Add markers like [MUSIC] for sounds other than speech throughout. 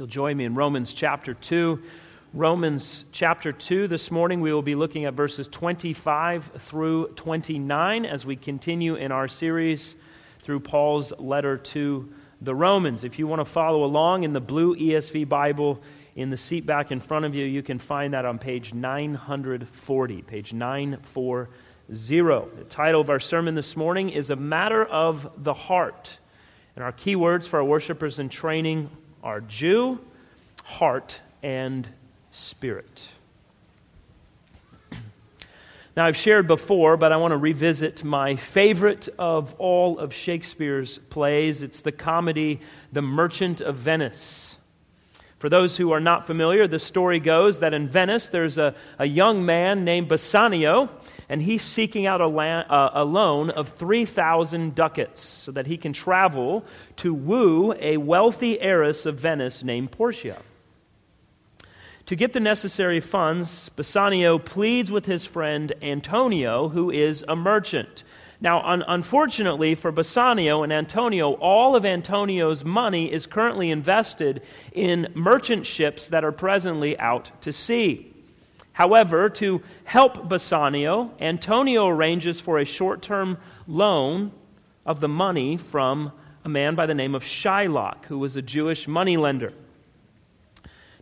you'll join me in Romans chapter 2. Romans chapter 2 this morning, we will be looking at verses 25 through 29 as we continue in our series through Paul's letter to the Romans. If you want to follow along in the blue ESV Bible, in the seat back in front of you, you can find that on page 940. Page 940. The title of our sermon this morning is A Matter of the Heart. And our key words for our worshipers in training are Jew, heart, and spirit. [CLEARS THROAT] Now, I've shared before, but I want to revisit my favorite of all of Shakespeare's plays. It's the comedy The Merchant of Venice. For those who are not familiar, the story goes that in Venice there's a, a young man named Bassanio, and he's seeking out a, uh, a loan of 3,000 ducats so that he can travel to woo a wealthy heiress of Venice named Portia. To get the necessary funds, Bassanio pleads with his friend Antonio, who is a merchant. Now, un- unfortunately for Bassanio and Antonio, all of Antonio's money is currently invested in merchant ships that are presently out to sea. However, to help Bassanio, Antonio arranges for a short term loan of the money from a man by the name of Shylock, who was a Jewish moneylender.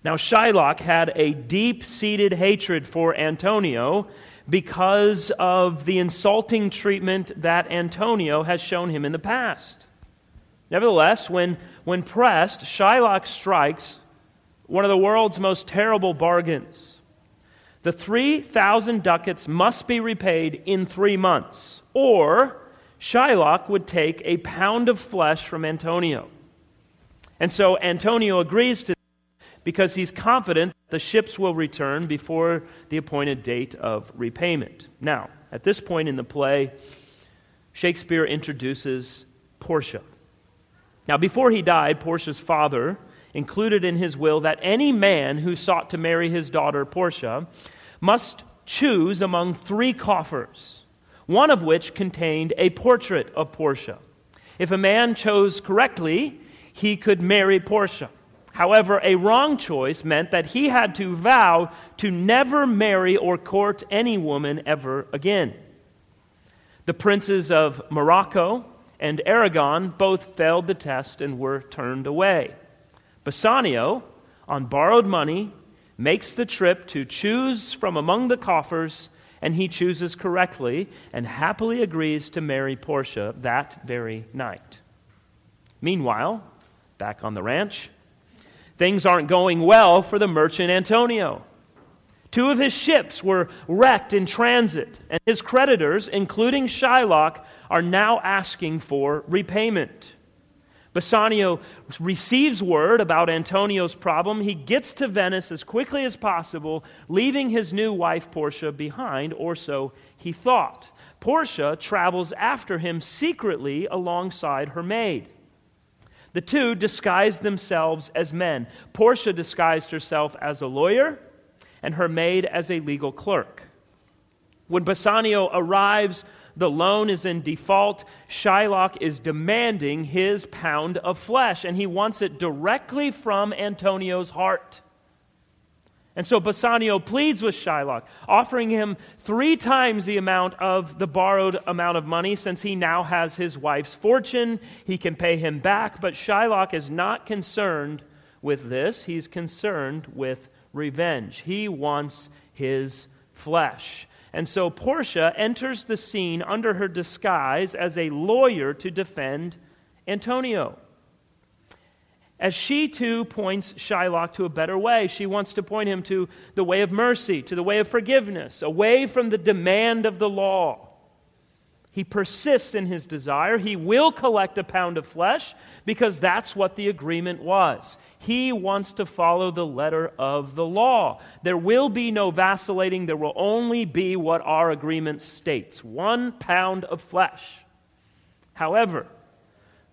Now, Shylock had a deep seated hatred for Antonio because of the insulting treatment that Antonio has shown him in the past. Nevertheless, when, when pressed, Shylock strikes one of the world's most terrible bargains. The 3,000 ducats must be repaid in three months, or Shylock would take a pound of flesh from Antonio. And so Antonio agrees to because he's confident the ships will return before the appointed date of repayment. Now, at this point in the play, Shakespeare introduces Portia. Now, before he died, Portia's father included in his will that any man who sought to marry his daughter Portia must choose among three coffers, one of which contained a portrait of Portia. If a man chose correctly, he could marry Portia. However, a wrong choice meant that he had to vow to never marry or court any woman ever again. The princes of Morocco and Aragon both failed the test and were turned away. Bassanio, on borrowed money, makes the trip to choose from among the coffers, and he chooses correctly and happily agrees to marry Portia that very night. Meanwhile, back on the ranch, Things aren't going well for the merchant Antonio. Two of his ships were wrecked in transit, and his creditors, including Shylock, are now asking for repayment. Bassanio receives word about Antonio's problem. He gets to Venice as quickly as possible, leaving his new wife Portia behind, or so he thought. Portia travels after him secretly alongside her maid. The two disguised themselves as men. Portia disguised herself as a lawyer, and her maid as a legal clerk. When Bassanio arrives, the loan is in default. Shylock is demanding his pound of flesh, and he wants it directly from Antonio's heart. And so Bassanio pleads with Shylock, offering him three times the amount of the borrowed amount of money since he now has his wife's fortune. He can pay him back, but Shylock is not concerned with this. He's concerned with revenge. He wants his flesh. And so Portia enters the scene under her disguise as a lawyer to defend Antonio as she too points Shylock to a better way. She wants to point him to the way of mercy, to the way of forgiveness, away from the demand of the law. He persists in his desire. He will collect a pound of flesh because that's what the agreement was. He wants to follow the letter of the law. There will be no vacillating, there will only be what our agreement states one pound of flesh. However,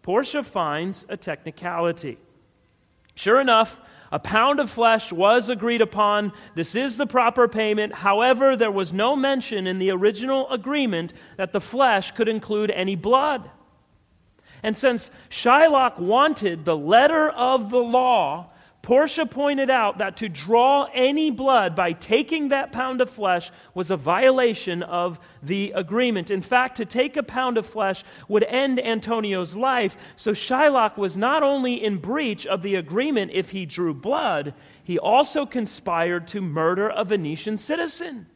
Portia finds a technicality. Sure enough, a pound of flesh was agreed upon. This is the proper payment. However, there was no mention in the original agreement that the flesh could include any blood. And since Shylock wanted the letter of the law, Portia pointed out that to draw any blood by taking that pound of flesh was a violation of the agreement. In fact, to take a pound of flesh would end Antonio's life, so Shylock was not only in breach of the agreement if he drew blood, he also conspired to murder a Venetian citizen.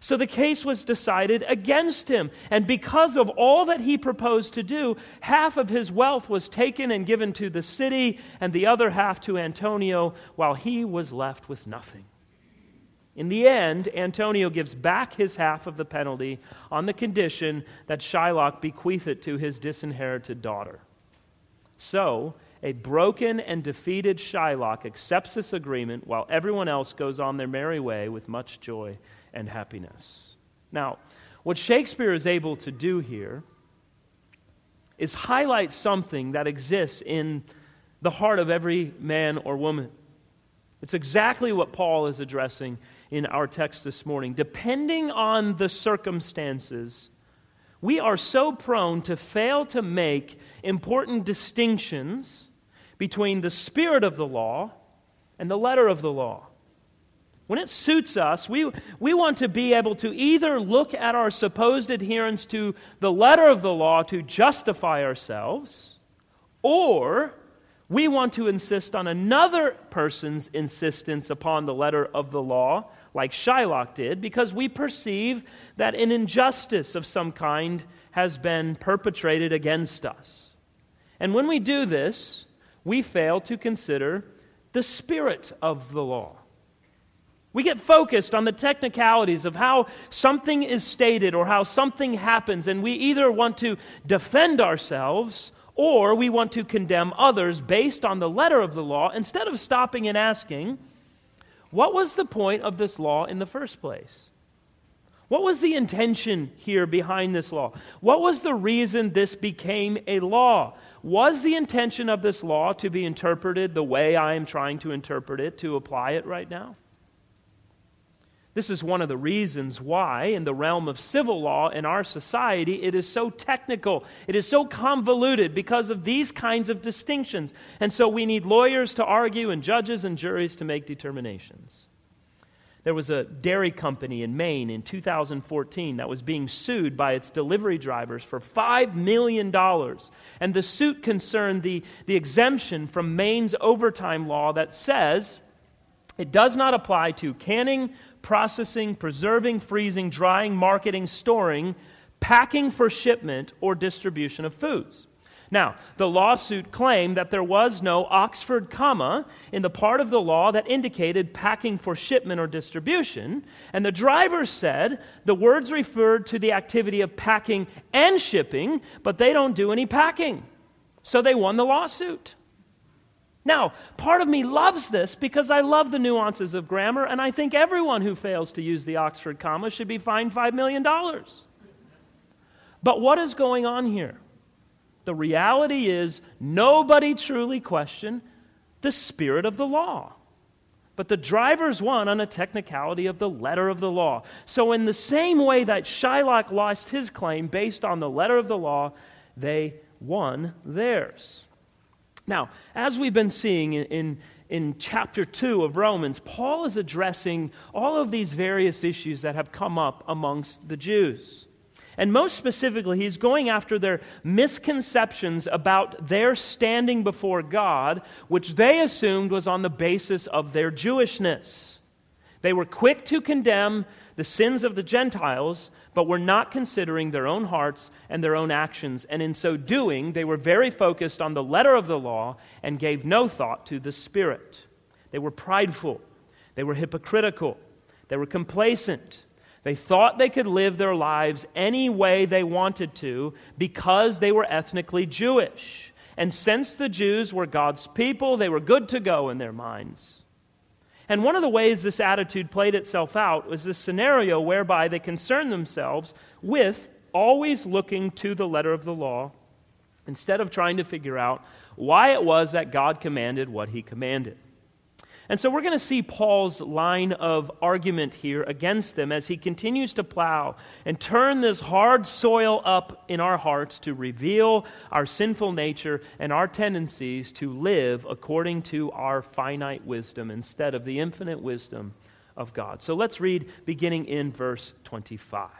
So the case was decided against him. And because of all that he proposed to do, half of his wealth was taken and given to the city, and the other half to Antonio, while he was left with nothing. In the end, Antonio gives back his half of the penalty on the condition that Shylock bequeath it to his disinherited daughter. So, a broken and defeated Shylock accepts this agreement while everyone else goes on their merry way with much joy and happiness. Now, what Shakespeare is able to do here is highlight something that exists in the heart of every man or woman. It's exactly what Paul is addressing in our text this morning. Depending on the circumstances, we are so prone to fail to make important distinctions between the spirit of the law and the letter of the law. When it suits us, we, we want to be able to either look at our supposed adherence to the letter of the law to justify ourselves, or we want to insist on another person's insistence upon the letter of the law, like Shylock did, because we perceive that an injustice of some kind has been perpetrated against us. And when we do this, we fail to consider the spirit of the law. We get focused on the technicalities of how something is stated or how something happens, and we either want to defend ourselves or we want to condemn others based on the letter of the law instead of stopping and asking, what was the point of this law in the first place? What was the intention here behind this law? What was the reason this became a law? Was the intention of this law to be interpreted the way I am trying to interpret it, to apply it right now? This is one of the reasons why, in the realm of civil law in our society, it is so technical. It is so convoluted because of these kinds of distinctions. And so we need lawyers to argue and judges and juries to make determinations. There was a dairy company in Maine in 2014 that was being sued by its delivery drivers for $5 million. And the suit concerned the, the exemption from Maine's overtime law that says it does not apply to canning, processing, preserving, freezing, drying, marketing, storing, packing for shipment, or distribution of foods. Now, the lawsuit claimed that there was no Oxford comma in the part of the law that indicated packing for shipment or distribution, and the driver said the words referred to the activity of packing and shipping, but they don't do any packing. So they won the lawsuit. Now, part of me loves this because I love the nuances of grammar, and I think everyone who fails to use the Oxford comma should be fined $5 million. But what is going on here? The reality is, nobody truly questioned the spirit of the law. But the drivers won on a technicality of the letter of the law. So, in the same way that Shylock lost his claim based on the letter of the law, they won theirs. Now, as we've been seeing in, in, in, chapter 2 of Romans, Paul is addressing all of these various issues that have come up amongst the Jews. And most specifically, he's going after their misconceptions about their standing before God, which they assumed was on the basis of their Jewishness. They were quick to condemn the sins of the Gentiles, but were not considering their own hearts and their own actions. And in so doing, they were very focused on the letter of the law and gave no thought to the Spirit. They were prideful, they were hypocritical, they were complacent. They thought they could live their lives any way they wanted to because they were ethnically Jewish. And since the Jews were God's people, they were good to go in their minds. And one of the ways this attitude played itself out was this scenario whereby they concerned themselves with always looking to the letter of the law instead of trying to figure out why it was that God commanded what he commanded. And so we're going to see Paul's line of argument here against them as he continues to plow and turn this hard soil up in our hearts to reveal our sinful nature and our tendencies to live according to our finite wisdom instead of the infinite wisdom of God. So let's read beginning in verse 25.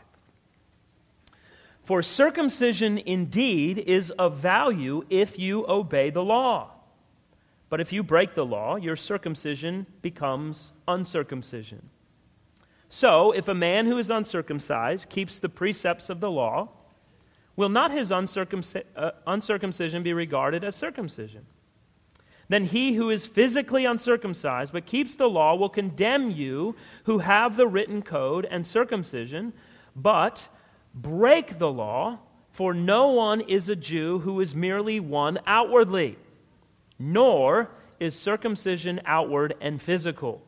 For circumcision indeed is of value if you obey the law. But if you break the law, your circumcision becomes uncircumcision. So, if a man who is uncircumcised keeps the precepts of the law, will not his uncircumc- uh, uncircumcision be regarded as circumcision? Then he who is physically uncircumcised but keeps the law will condemn you who have the written code and circumcision, but break the law, for no one is a Jew who is merely one outwardly nor is circumcision outward and physical.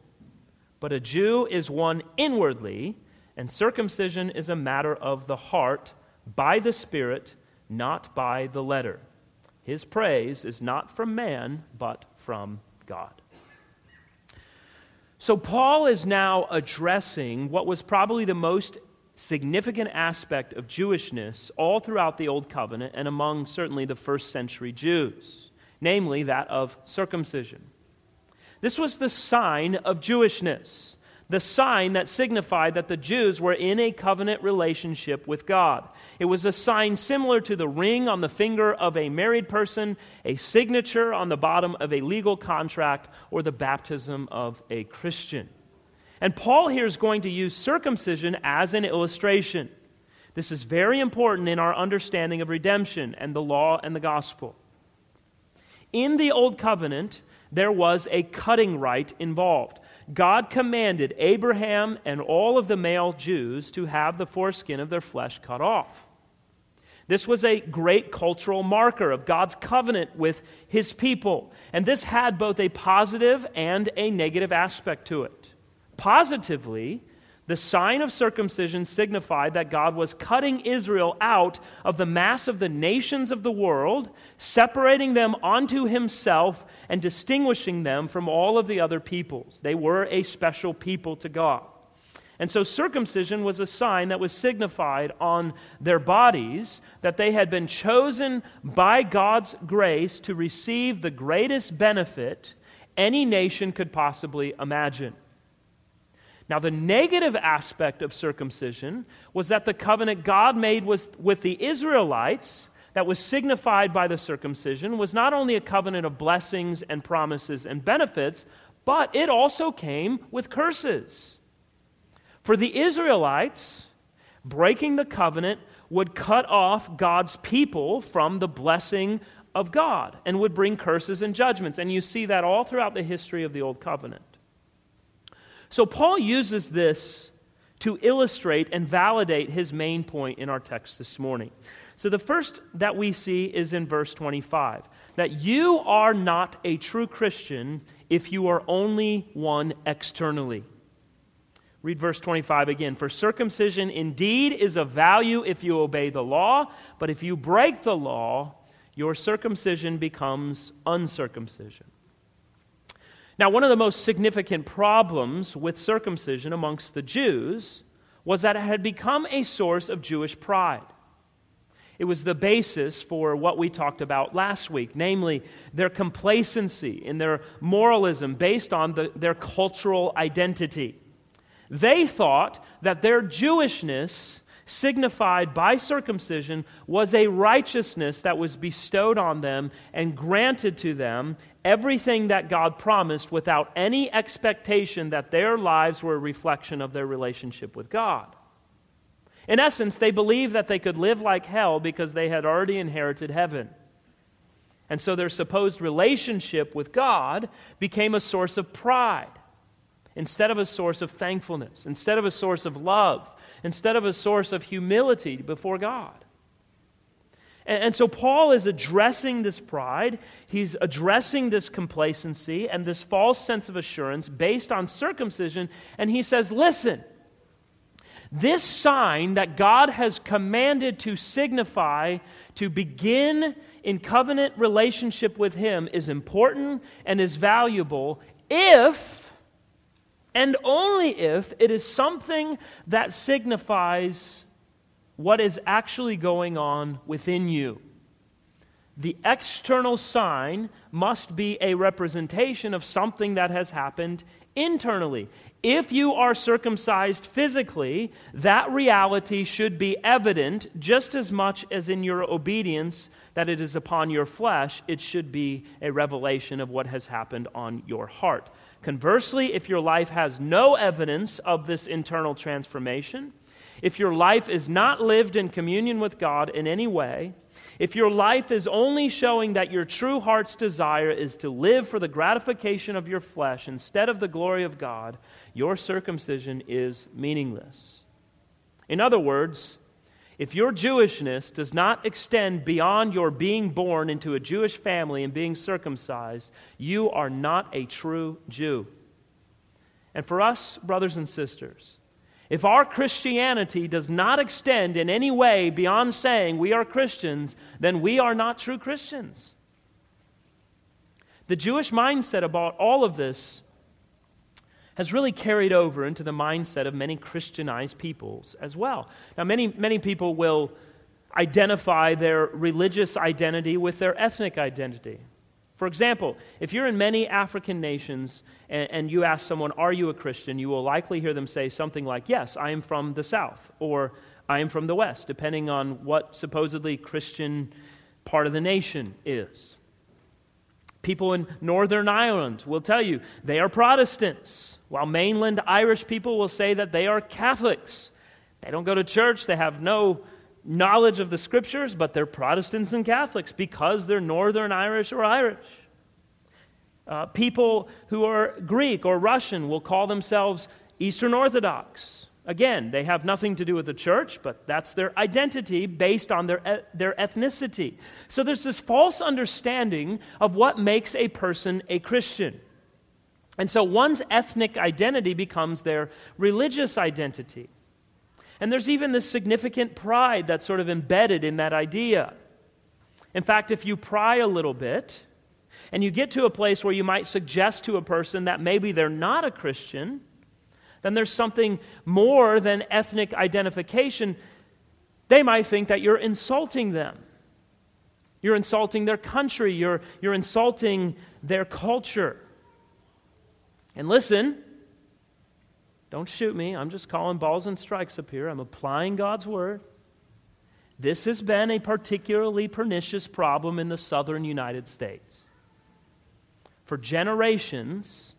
But a Jew is one inwardly, and circumcision is a matter of the heart, by the Spirit, not by the letter. His praise is not from man, but from God. So, Paul is now addressing what was probably the most significant aspect of Jewishness all throughout the Old Covenant and among certainly the first century Jews namely that of circumcision. This was the sign of Jewishness, the sign that signified that the Jews were in a covenant relationship with God. It was a sign similar to the ring on the finger of a married person, a signature on the bottom of a legal contract, or the baptism of a Christian. And Paul here is going to use circumcision as an illustration. This is very important in our understanding of redemption and the law and the gospel. In the Old Covenant, there was a cutting rite involved. God commanded Abraham and all of the male Jews to have the foreskin of their flesh cut off. This was a great cultural marker of God's covenant with his people. And this had both a positive and a negative aspect to it. Positively, the sign of circumcision signified that God was cutting Israel out of the mass of the nations of the world, separating them unto himself and distinguishing them from all of the other peoples. They were a special people to God. And so circumcision was a sign that was signified on their bodies that they had been chosen by God's grace to receive the greatest benefit any nation could possibly imagine. Now, the negative aspect of circumcision was that the covenant God made with the Israelites, that was signified by the circumcision, was not only a covenant of blessings and promises and benefits, but it also came with curses. For the Israelites, breaking the covenant would cut off God's people from the blessing of God and would bring curses and judgments. And you see that all throughout the history of the Old Covenant. So Paul uses this to illustrate and validate his main point in our text this morning. So the first that we see is in verse 25 that you are not a true Christian if you are only one externally. Read verse 25 again. For circumcision indeed is of value if you obey the law, but if you break the law, your circumcision becomes uncircumcision. Now, one of the most significant problems with circumcision amongst the Jews was that it had become a source of Jewish pride. It was the basis for what we talked about last week, namely their complacency and their moralism based on the, their cultural identity. They thought that their Jewishness signified by circumcision was a righteousness that was bestowed on them and granted to them everything that God promised without any expectation that their lives were a reflection of their relationship with God. In essence, they believed that they could live like hell because they had already inherited heaven. And so their supposed relationship with God became a source of pride instead of a source of thankfulness, instead of a source of love, instead of a source of humility before God. And, and so Paul is addressing this pride, he's addressing this complacency and this false sense of assurance based on circumcision, and he says, Listen, this sign that God has commanded to signify to begin in covenant relationship with Him is important and is valuable if, and only if, it is something that signifies what is actually going on within you. The external sign must be a representation of something that has happened internally. If you are circumcised physically, that reality should be evident just as much as in your obedience that it is upon your flesh, it should be a revelation of what has happened on your heart. Conversely, if your life has no evidence of this internal transformation, if your life is not lived in communion with God in any way, if your life is only showing that your true heart's desire is to live for the gratification of your flesh instead of the glory of God, your circumcision is meaningless. In other words, if your Jewishness does not extend beyond your being born into a Jewish family and being circumcised, you are not a true Jew. And for us, brothers and sisters, if our Christianity does not extend in any way beyond saying we are Christians, then we are not true Christians. The Jewish mindset about all of this has really carried over into the mindset of many Christianized peoples as well. Now, many, many people will identify their religious identity with their ethnic identity. For example, if you're in many African nations and, and, you ask someone, Are you a Christian? you will likely hear them say something like, Yes, I am from the South, or I am from the West, depending on what supposedly Christian part of the nation is. People in Northern Ireland will tell you they are Protestants, while mainland Irish people will say that they are Catholics. They don't go to church, they have no knowledge of the scriptures, but they're Protestants and Catholics because they're Northern Irish or Irish. Uh, people who are Greek or Russian will call themselves Eastern Orthodox. Again, they have nothing to do with the church, but that's their identity based on their, their ethnicity. So there's this false understanding of what makes a person a Christian. And so one's ethnic identity becomes their religious identity. And there's even this significant pride that's sort of embedded in that idea. In fact, if you pry a little bit and you get to a place where you might suggest to a person that maybe they're not a Christian, then there's something more than ethnic identification. They might think that you're insulting them. You're insulting their country. You're, you're insulting their culture. And listen, don't shoot me. I'm just calling balls and strikes up here. I'm applying God's word. This has been a particularly pernicious problem in the southern United States. For generations,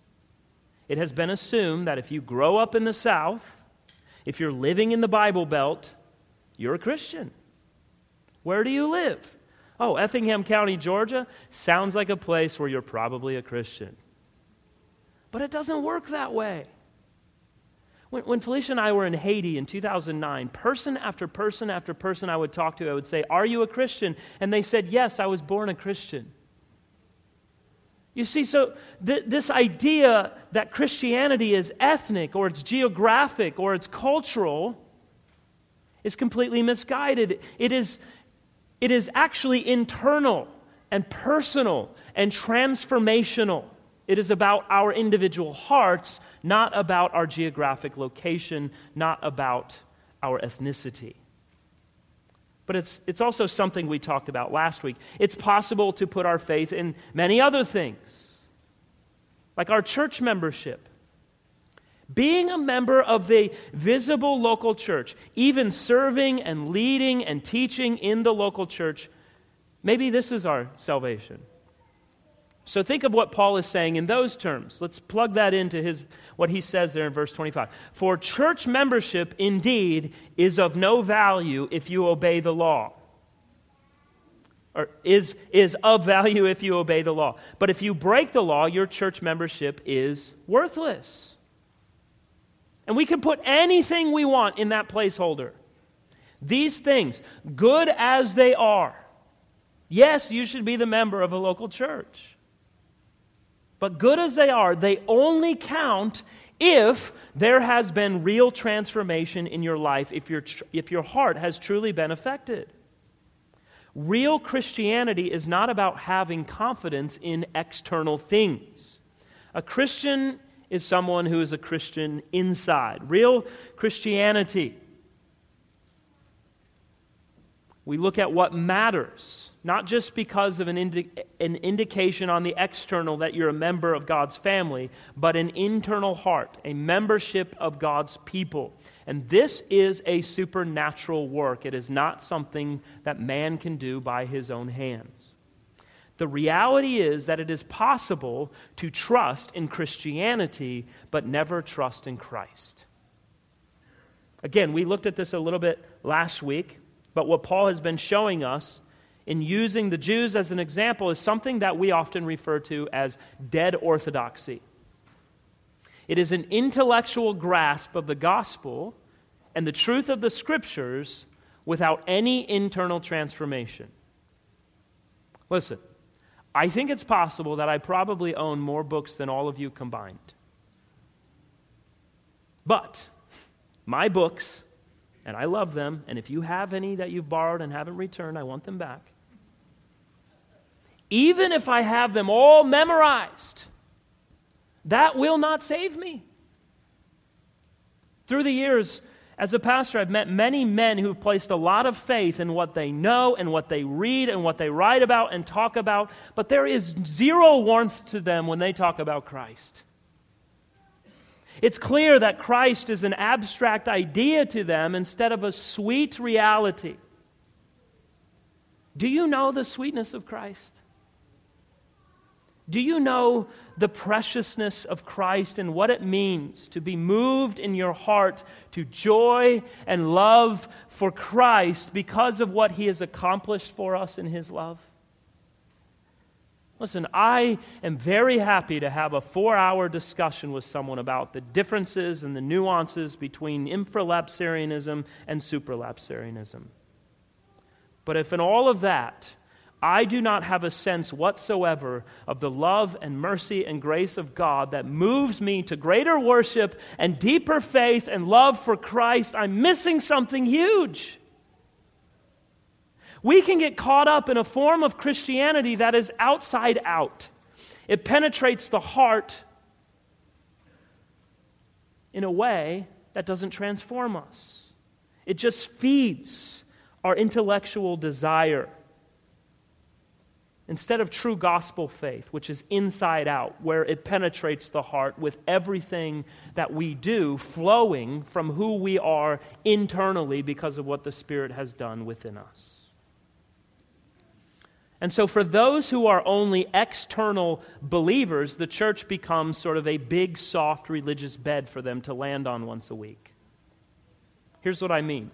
it has been assumed that if you grow up in the South, if you're living in the Bible Belt, you're a Christian. Where do you live? Oh, Effingham County, Georgia sounds like a place where you're probably a Christian. But it doesn't work that way. When, when, Felicia and I were in Haiti in 2009, person after person after person I would talk to, I would say, Are you a Christian? And they said, Yes, I was born a Christian. You see, so th- this idea that Christianity is ethnic or it's geographic or it's cultural is completely misguided. It is, it is actually internal and personal and transformational. It is about our individual hearts, not about our geographic location, not about our ethnicity. But it's, it's also something we talked about last week. It's possible to put our faith in many other things, like our church membership. Being a member of the visible local church, even serving and leading and teaching in the local church, maybe this is our salvation. So think of what Paul is saying in those terms. Let's plug that into his what he says there in verse 25. For church membership indeed is of no value if you obey the law. Or is, is of value if you obey the law. But if you break the law, your church membership is worthless. And we can put anything we want in that placeholder. These things, good as they are, yes, you should be the member of a local church. But good as they are, they only count if there has been real transformation in your life, if your, if your heart has truly been affected. Real Christianity is not about having confidence in external things. A Christian is someone who is a Christian inside. Real Christianity. We look at what matters, not just because of an, indi- an indication on the external that you're a member of God's family, but an internal heart, a membership of God's people. And this is a supernatural work. It is not something that man can do by his own hands. The reality is that it is possible to trust in Christianity, but never trust in Christ. Again, we looked at this a little bit last week, but what Paul has been showing us in using the Jews as an example is something that we often refer to as dead orthodoxy. It is an intellectual grasp of the gospel and the truth of the scriptures without any internal transformation. Listen, I think it's possible that I probably own more books than all of you combined. But my books, and I love them, and if you have any that you've borrowed and haven't returned, I want them back. Even if I have them all memorized, that will not save me. Through the years, as a pastor, I've met many men who've placed a lot of faith in what they know and what they read and what they write about and talk about, but there is zero warmth to them when they talk about Christ. It's clear that Christ is an abstract idea to them instead of a sweet reality. Do you know the sweetness of Christ? Do you know the preciousness of Christ and what it means to be moved in your heart to joy and love for Christ because of what he has accomplished for us in his love? Listen, I am very happy to have a four hour discussion with someone about the differences and the nuances between infralapsarianism and supralapsarianism. But if in all of that, I do not have a sense whatsoever of the love and mercy and grace of God that moves me to greater worship and deeper faith and love for Christ. I'm missing something huge. We can get caught up in a form of Christianity that is outside out, it penetrates the heart in a way that doesn't transform us, it just feeds our intellectual desire instead of true gospel faith, which is inside out, where it penetrates the heart with everything that we do flowing from who we are internally because of what the Spirit has done within us. And so, for those who are only external believers, the church becomes sort of a big, soft religious bed for them to land on once a week. Here's what I mean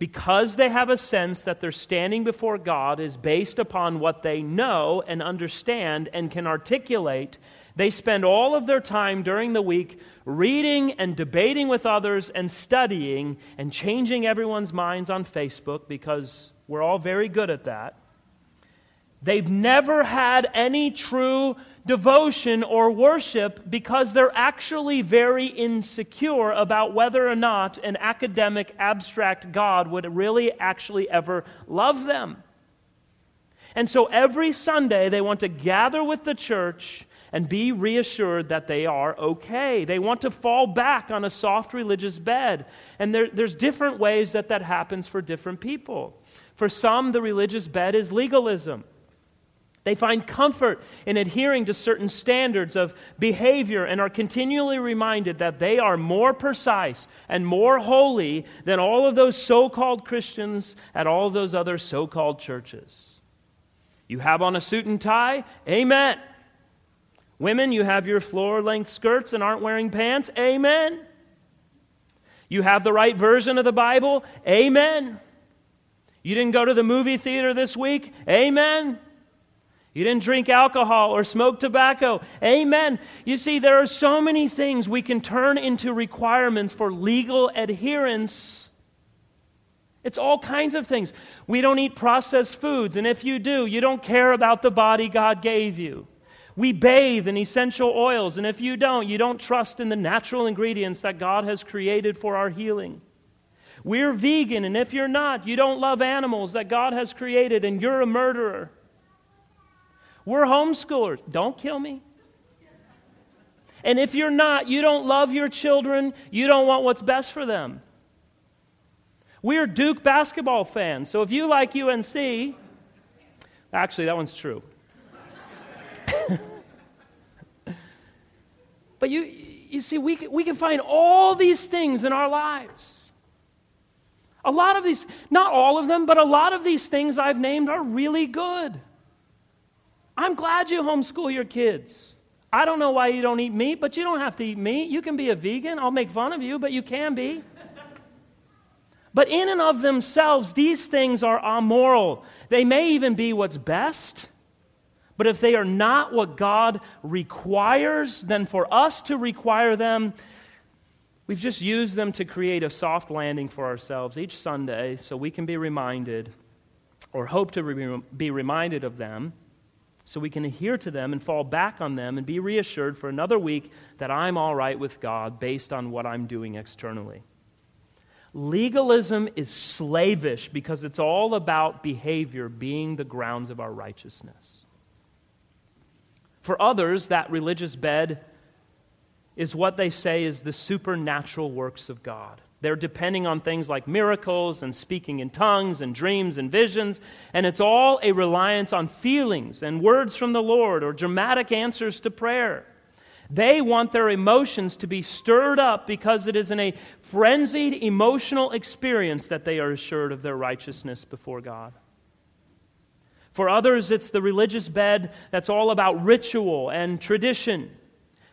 because they have a sense that their standing before God is based upon what they know and understand and can articulate, they spend all of their time during the week reading and debating with others and studying and changing everyone's minds on Facebook because we're all very good at that. They've never had any true devotion or worship because they're actually very insecure about whether or not an academic, abstract God would really actually ever love them. And so every Sunday they want to gather with the church and be reassured that they are okay. They want to fall back on a soft religious bed. And there, there's different ways that that happens for different people. For some, the religious bed is legalism. They find comfort in adhering to certain standards of behavior and are continually reminded that they are more precise and more holy than all of those so called Christians at all those other so called churches. You have on a suit and tie? Amen. Women, you have your floor length skirts and aren't wearing pants? Amen. You have the right version of the Bible? Amen. You didn't go to the movie theater this week? Amen. You didn't drink alcohol or smoke tobacco. Amen. You see, there are so many things we can turn into requirements for legal adherence. It's all kinds of things. We don't eat processed foods, and if you do, you don't care about the body God gave you. We bathe in essential oils, and if you don't, you don't trust in the natural ingredients that God has created for our healing. We're vegan, and if you're not, you don't love animals that God has created, and you're a murderer. We're homeschoolers. Don't kill me. And if you're not, you don't love your children, you don't want what's best for them. We're Duke basketball fans, so if you like UNC, actually, that one's true. [LAUGHS] but you, you see, we can, we can find all these things in our lives. A lot of these, not all of them, but a lot of these things I've named are really good. I'm glad you homeschool your kids. I don't know why you don't eat meat, but you don't have to eat meat. You can be a vegan. I'll make fun of you, but you can be. But in and of themselves, these things are amoral. They may even be what's best, but if they are not what God requires, then for us to require them, we've just used them to create a soft landing for ourselves each Sunday so we can be reminded or hope to be reminded of them so we can adhere to them and fall back on them and be reassured for another week that I'm all right with God based on what I'm doing externally. Legalism is slavish because it's all about behavior being the grounds of our righteousness. For others, that religious bed is what they say is the supernatural works of God. They're depending on things like miracles and speaking in tongues and dreams and visions, and it's all a reliance on feelings and words from the Lord or dramatic answers to prayer. They want their emotions to be stirred up because it is in a frenzied emotional experience that they are assured of their righteousness before God. For others, it's the religious bed that's all about ritual and tradition.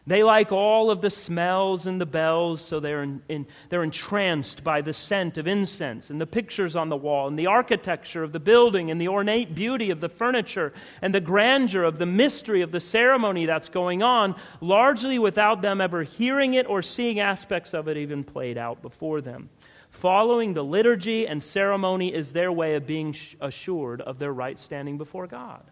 They like all of the smells and the bells, so they're, in, in, they're entranced by the scent of incense and the pictures on the wall and the architecture of the building and the ornate beauty of the furniture and the grandeur of the mystery of the ceremony that's going on, largely without them ever hearing it or seeing aspects of it even played out before them. Following the liturgy and ceremony is their way of being assured of their right standing before God.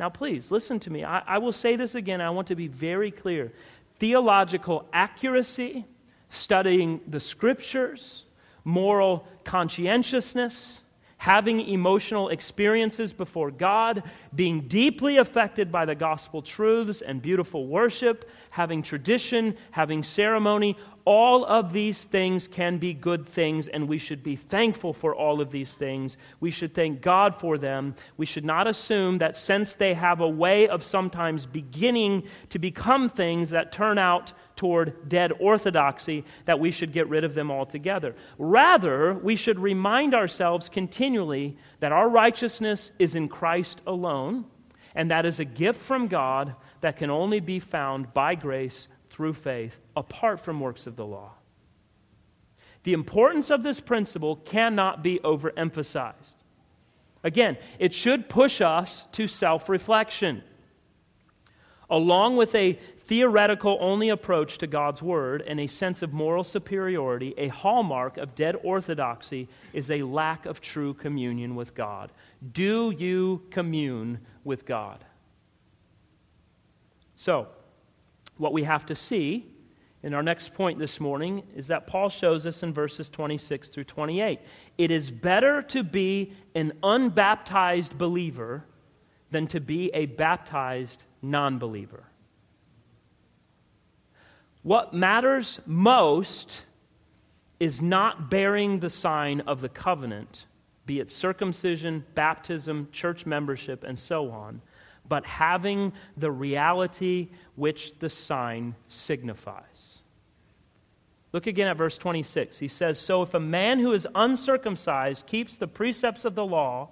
Now, please, listen to me. I, I will say this again. I want to be very clear. Theological accuracy, studying the scriptures, moral conscientiousness, having emotional experiences before God, being deeply affected by the gospel truths and beautiful worship, having tradition, having ceremony, all of these things can be good things, and we should be thankful for all of these things. We should thank God for them. We should not assume that since they have a way of sometimes beginning to become things that turn out toward dead orthodoxy, that we should get rid of them altogether. Rather, we should remind ourselves continually that our righteousness is in Christ alone, and that is a gift from God that can only be found by grace through faith apart from works of the law. The importance of this principle cannot be overemphasized. Again, it should push us to self reflection. Along with a theoretical only approach to God's Word and a sense of moral superiority, a hallmark of dead orthodoxy is a lack of true communion with God. Do you commune with God? So, what we have to see in our next point this morning is that Paul shows us in verses 26 through 28. It is better to be an unbaptized believer than to be a baptized non believer. What matters most is not bearing the sign of the covenant, be it circumcision, baptism, church membership, and so on, but having the reality which the sign signifies. Look again at verse 26. He says, So if a man who is uncircumcised keeps the precepts of the law,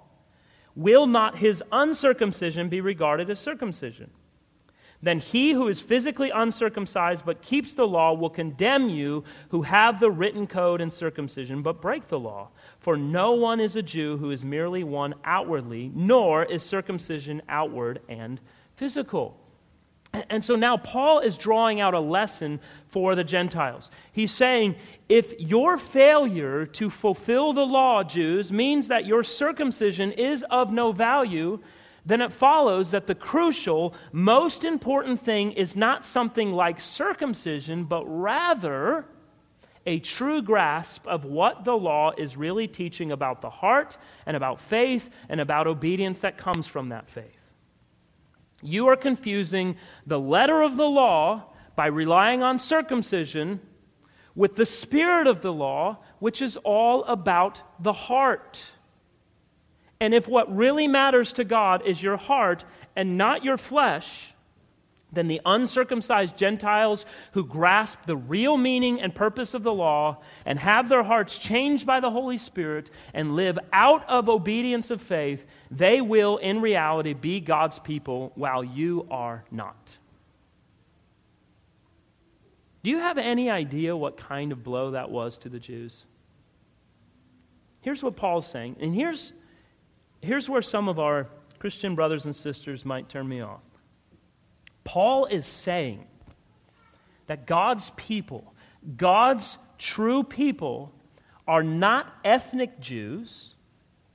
will not his uncircumcision be regarded as circumcision? Then he who is physically uncircumcised but keeps the law will condemn you who have the written code and circumcision but break the law. For no one is a Jew who is merely one outwardly, nor is circumcision outward and physical. And so now Paul is drawing out a lesson for the Gentiles. He's saying if your failure to fulfill the law, Jews, means that your circumcision is of no value, then it follows that the crucial, most important thing is not something like circumcision, but rather a true grasp of what the law is really teaching about the heart and about faith and about obedience that comes from that faith. You are confusing the letter of the law by relying on circumcision with the spirit of the law, which is all about the heart. And if what really matters to God is your heart and not your flesh, then the uncircumcised Gentiles who grasp the real meaning and purpose of the law and have their hearts changed by the Holy Spirit and live out of obedience of faith, they will in reality be God's people while you are not. Do you have any idea what kind of blow that was to the Jews? Here's what Paul's saying, and here's, here's where some of our Christian brothers and sisters might turn me off. Paul is saying that God's people, God's true people, are not ethnic Jews,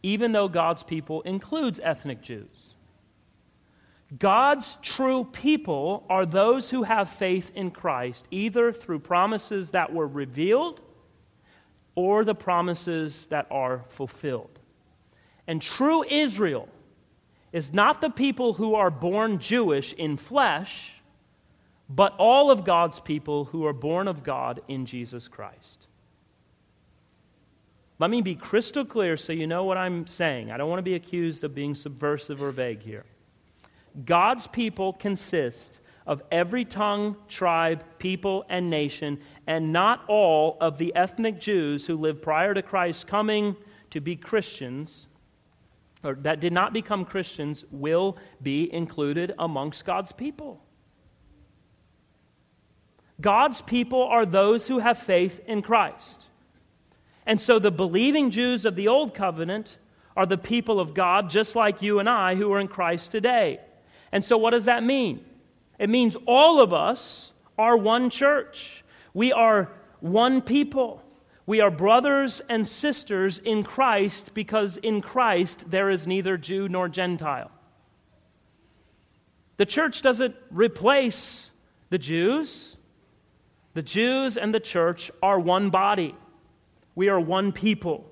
even though God's people includes ethnic Jews. God's true people are those who have faith in Christ, either through promises that were revealed or the promises that are fulfilled. And true Israel is not the people who are born Jewish in flesh, but all of God's people who are born of God in Jesus Christ. Let me be crystal clear so you know what I'm saying. I don't want to be accused of being subversive or vague here. God's people consist of every tongue, tribe, people, and nation, and not all of the ethnic Jews who lived prior to Christ's coming to be Christians, or that did not become Christians, will be included amongst God's people. God's people are those who have faith in Christ. And so the believing Jews of the Old Covenant are the people of God, just like you and I who are in Christ today. And so, what does that mean? It means all of us are one church. We are one people. We are brothers and sisters in Christ because in Christ there is neither Jew nor Gentile. The church doesn't replace the Jews. The Jews and the church are one body. We are one people.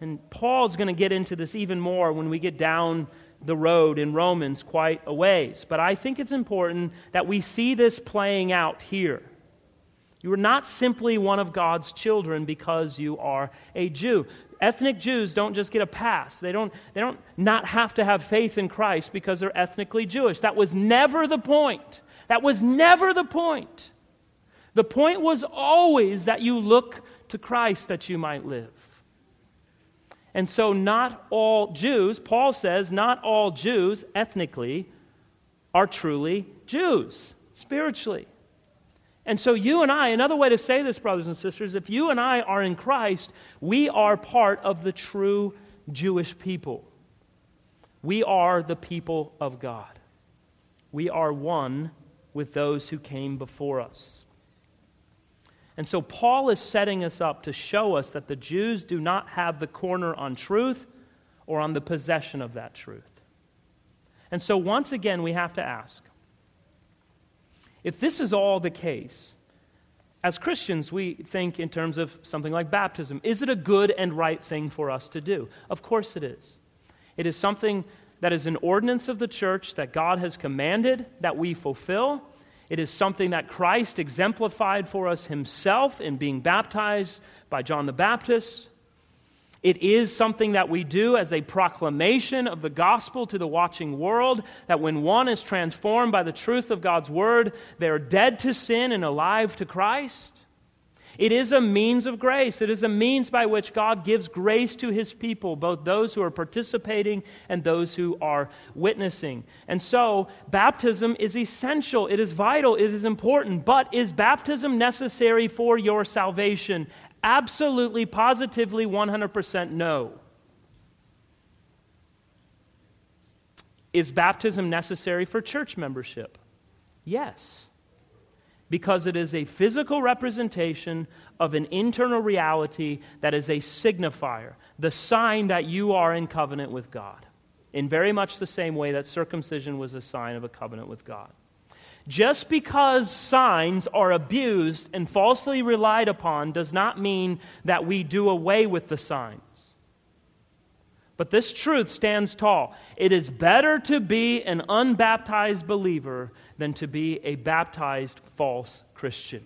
And Paul's going to get into this even more when we get down the road in Romans quite a ways. But I think it's important that we see this playing out here. You are not simply one of God's children because you are a Jew. Ethnic Jews don't just get a pass. They don't, they don't not have to have faith in Christ because they're ethnically Jewish. That was never the point. That was never the point. The point was always that you look to Christ that you might live. And so, not all Jews, Paul says, not all Jews ethnically are truly Jews spiritually. And so, you and I, another way to say this, brothers and sisters, if you and I are in Christ, we are part of the true Jewish people. We are the people of God. We are one with those who came before us. And so Paul is setting us up to show us that the Jews do not have the corner on truth or on the possession of that truth. And so once again, we have to ask if this is all the case, as Christians, we think in terms of something like baptism. Is it a good and right thing for us to do? Of course it is. It is something that is an ordinance of the church that God has commanded that we fulfill. It is something that Christ exemplified for us himself in being baptized by John the Baptist. It is something that we do as a proclamation of the gospel to the watching world that when one is transformed by the truth of God's word, they are dead to sin and alive to Christ. It is a means of grace. It is a means by which God gives grace to his people, both those who are participating and those who are witnessing. And so, baptism is essential. It is vital. It is important. But is baptism necessary for your salvation? Absolutely, positively, 100% no. Is baptism necessary for church membership? Yes because it is a physical representation of an internal reality that is a signifier, the sign that you are in covenant with God, in very much the same way that circumcision was a sign of a covenant with God. Just because signs are abused and falsely relied upon does not mean that we do away with the signs. But this truth stands tall. It is better to be an unbaptized believer than to be a baptized false Christian.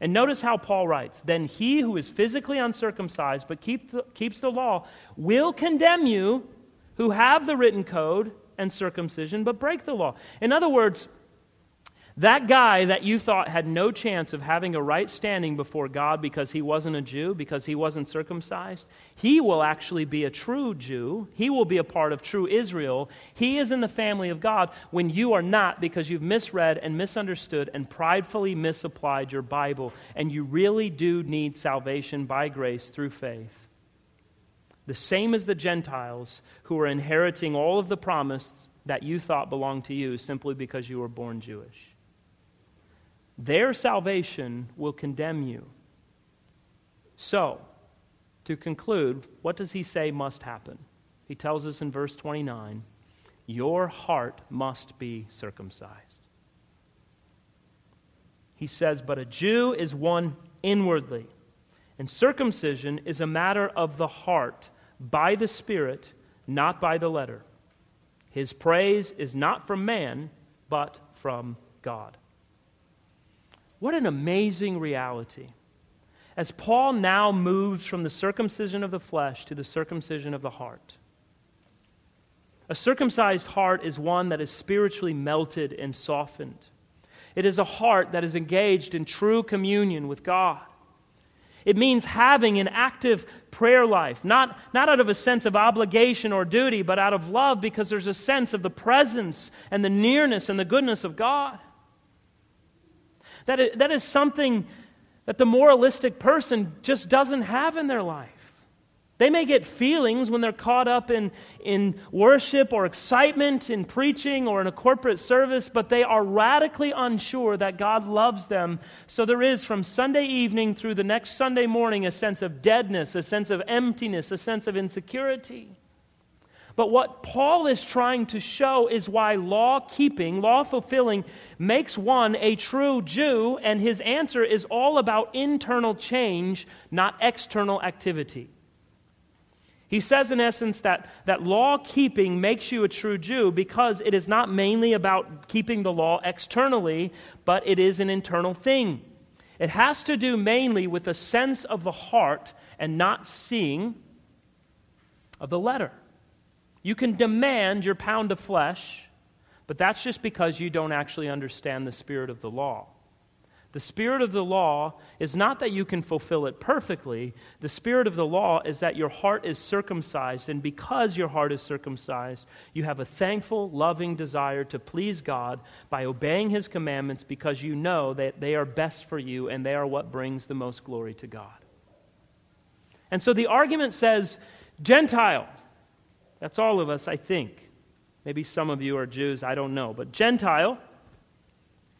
And notice how Paul writes Then he who is physically uncircumcised but keep the, keeps the law will condemn you who have the written code and circumcision but break the law. In other words, that guy that you thought had no chance of having a right standing before God because he wasn't a Jew, because he wasn't circumcised, he will actually be a true Jew. He will be a part of true Israel. He is in the family of God when you are not because you've misread and misunderstood and pridefully misapplied your Bible. And you really do need salvation by grace through faith. The same as the Gentiles who are inheriting all of the promise that you thought belonged to you simply because you were born Jewish. Their salvation will condemn you. So, to conclude, what does he say must happen? He tells us in verse 29 Your heart must be circumcised. He says, But a Jew is one inwardly, and circumcision is a matter of the heart, by the Spirit, not by the letter. His praise is not from man, but from God. What an amazing reality. As Paul now moves from the circumcision of the flesh to the circumcision of the heart. A circumcised heart is one that is spiritually melted and softened. It is a heart that is engaged in true communion with God. It means having an active prayer life, not, not out of a sense of obligation or duty, but out of love because there's a sense of the presence and the nearness and the goodness of God. That is, that is something that the moralistic person just doesn't have in their life. They may get feelings when they're caught up in, in worship or excitement in preaching or in a corporate service, but they are radically unsure that God loves them. So there is, from Sunday evening through the next Sunday morning, a sense of deadness, a sense of emptiness, a sense of insecurity. But what Paul is trying to show is why law keeping, law fulfilling, makes one a true Jew, and his answer is all about internal change, not external activity. He says, in essence, that, that law keeping makes you a true Jew because it is not mainly about keeping the law externally, but it is an internal thing. It has to do mainly with a sense of the heart and not seeing of the letter. You can demand your pound of flesh, but that's just because you don't actually understand the spirit of the law. The spirit of the law is not that you can fulfill it perfectly. The spirit of the law is that your heart is circumcised, and because your heart is circumcised, you have a thankful, loving desire to please God by obeying His commandments because you know that they are best for you and they are what brings the most glory to God. And so the argument says, Gentile, that's all of us, I think. Maybe some of you are Jews, I don't know. But Gentile,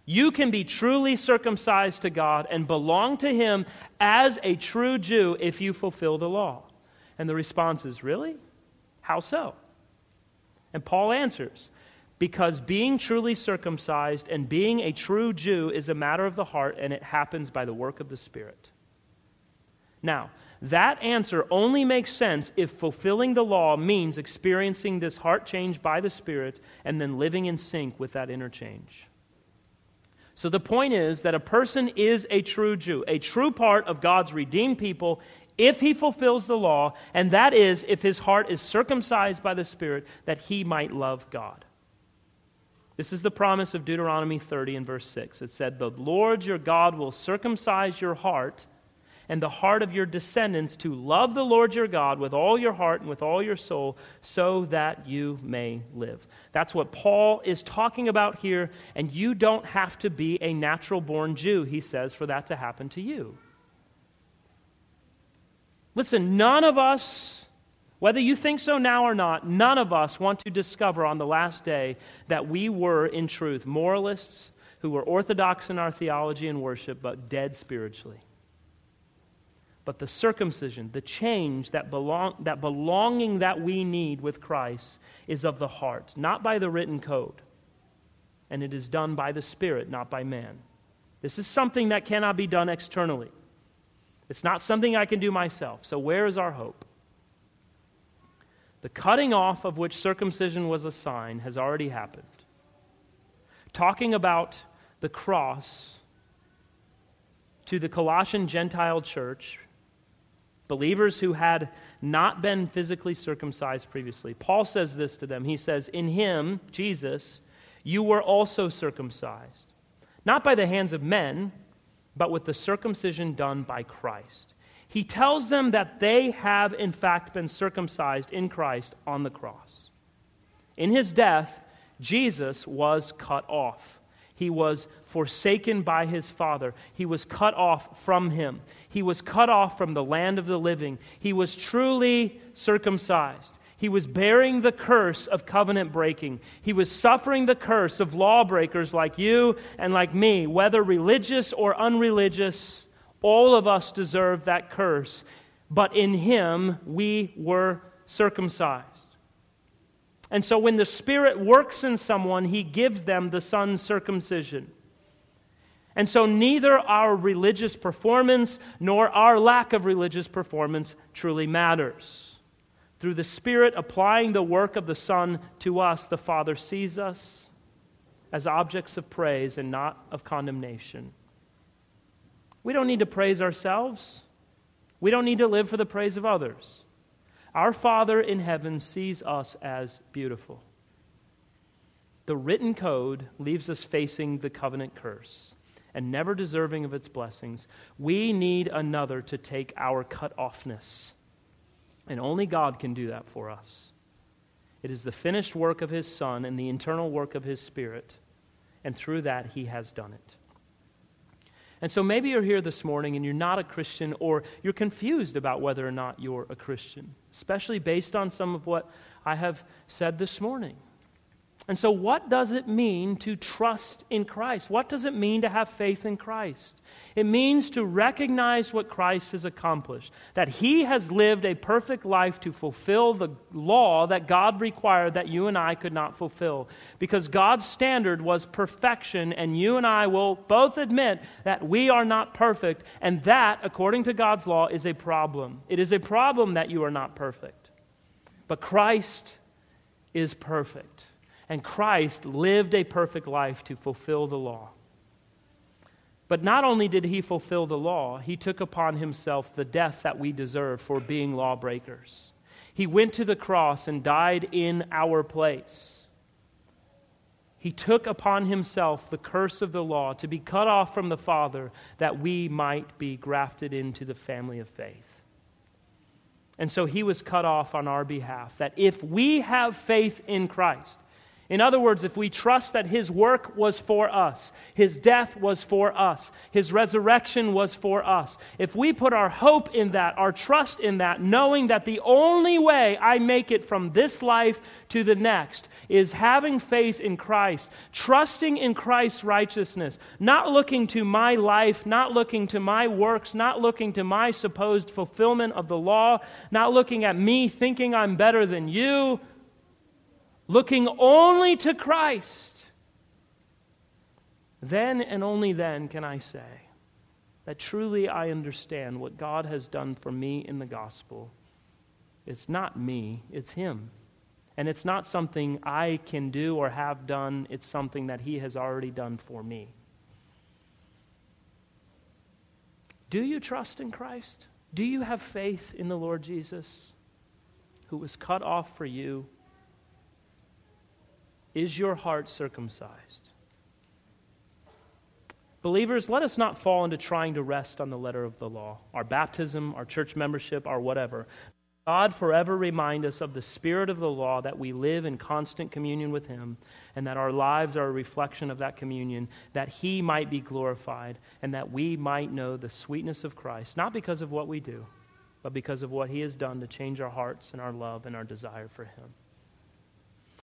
you can be truly circumcised to God and belong to Him as a true Jew if you fulfill the law. And the response is, Really? How so? And Paul answers, Because being truly circumcised and being a true Jew is a matter of the heart, and it happens by the work of the Spirit. Now, that answer only makes sense if fulfilling the law means experiencing this heart change by the Spirit and then living in sync with that interchange. So the point is that a person is a true Jew, a true part of God's redeemed people if he fulfills the law, and that is if his heart is circumcised by the Spirit that he might love God. This is the promise of Deuteronomy 30 and verse 6. It said, The Lord your God will circumcise your heart and the heart of your descendants to love the Lord your God with all your heart and with all your soul, so that you may live. That's what Paul is talking about here, and you don't have to be a natural born Jew, he says, for that to happen to you. Listen, none of us, whether you think so now or not, none of us want to discover on the last day that we were, in truth, moralists who were orthodox in our theology and worship, but dead spiritually but the circumcision, the change, that, belong, that belonging that we need with Christ is of the heart, not by the written code. And it is done by the Spirit, not by man. This is something that cannot be done externally. It's not something I can do myself. So, where is our hope? The cutting off of which circumcision was a sign has already happened. Talking about the cross to the Colossian Gentile church, believers who had not been physically circumcised previously. Paul says this to them. He says, In him, Jesus, you were also circumcised, not by the hands of men, but with the circumcision done by Christ. He tells them that they have, in fact, been circumcised in Christ on the cross. In his death, Jesus was cut off. He was forsaken by his Father. He was cut off from him. He was cut off from the land of the living. He was truly circumcised. He was bearing the curse of covenant breaking. He was suffering the curse of lawbreakers like you and like me, whether religious or unreligious. All of us deserve that curse. But in him, we were circumcised. And so when the Spirit works in someone, he gives them the Son's circumcision. And so neither our religious performance nor our lack of religious performance truly matters. Through the Spirit applying the work of the Son to us, the Father sees us as objects of praise and not of condemnation. We don't need to praise ourselves. We don't need to live for the praise of others. Our Father in heaven sees us as beautiful. The written code leaves us facing the covenant curse and never deserving of its blessings. We need another to take our cut offness. And only God can do that for us. It is the finished work of His Son and the internal work of His Spirit. And through that, He has done it. And so maybe you're here this morning and you're not a Christian or you're confused about whether or not you're a Christian, especially based on some of what I have said this morning. And so, what does it mean to trust in Christ? What does it mean to have faith in Christ? It means to recognize what Christ has accomplished, that He has lived a perfect life to fulfill the law that God required that you and I could not fulfill. Because God's standard was perfection, and you and I will both admit that we are not perfect, and that, according to God's law, is a problem. It is a problem that you are not perfect. But Christ is perfect. And Christ lived a perfect life to fulfill the law. But not only did he fulfill the law, he took upon himself the death that we deserve for being lawbreakers. He went to the cross and died in our place. He took upon himself the curse of the law to be cut off from the Father that we might be grafted into the family of faith. And so he was cut off on our behalf, that if we have faith in Christ, in other words, if we trust that His work was for us, His death was for us, His resurrection was for us, if we put our hope in that, our trust in that, knowing that the only way I make it from this life to the next is having faith in Christ, trusting in Christ's righteousness, not looking to my life, not looking to my works, not looking to my supposed fulfillment of the law, not looking at me thinking I'm better than you looking only to Christ, then and only then can I say that truly I understand what God has done for me in the gospel. It's not me, it's Him. And it's not something I can do or have done, it's something that He has already done for me. Do you trust in Christ? Do you have faith in the Lord Jesus, who was cut off for you? Is your heart circumcised? Believers, let us not fall into trying to rest on the letter of the law, our baptism, our church membership, our whatever. God forever remind us of the spirit of the law that we live in constant communion with Him and that our lives are a reflection of that communion, that He might be glorified and that we might know the sweetness of Christ, not because of what we do, but because of what He has done to change our hearts and our love and our desire for Him.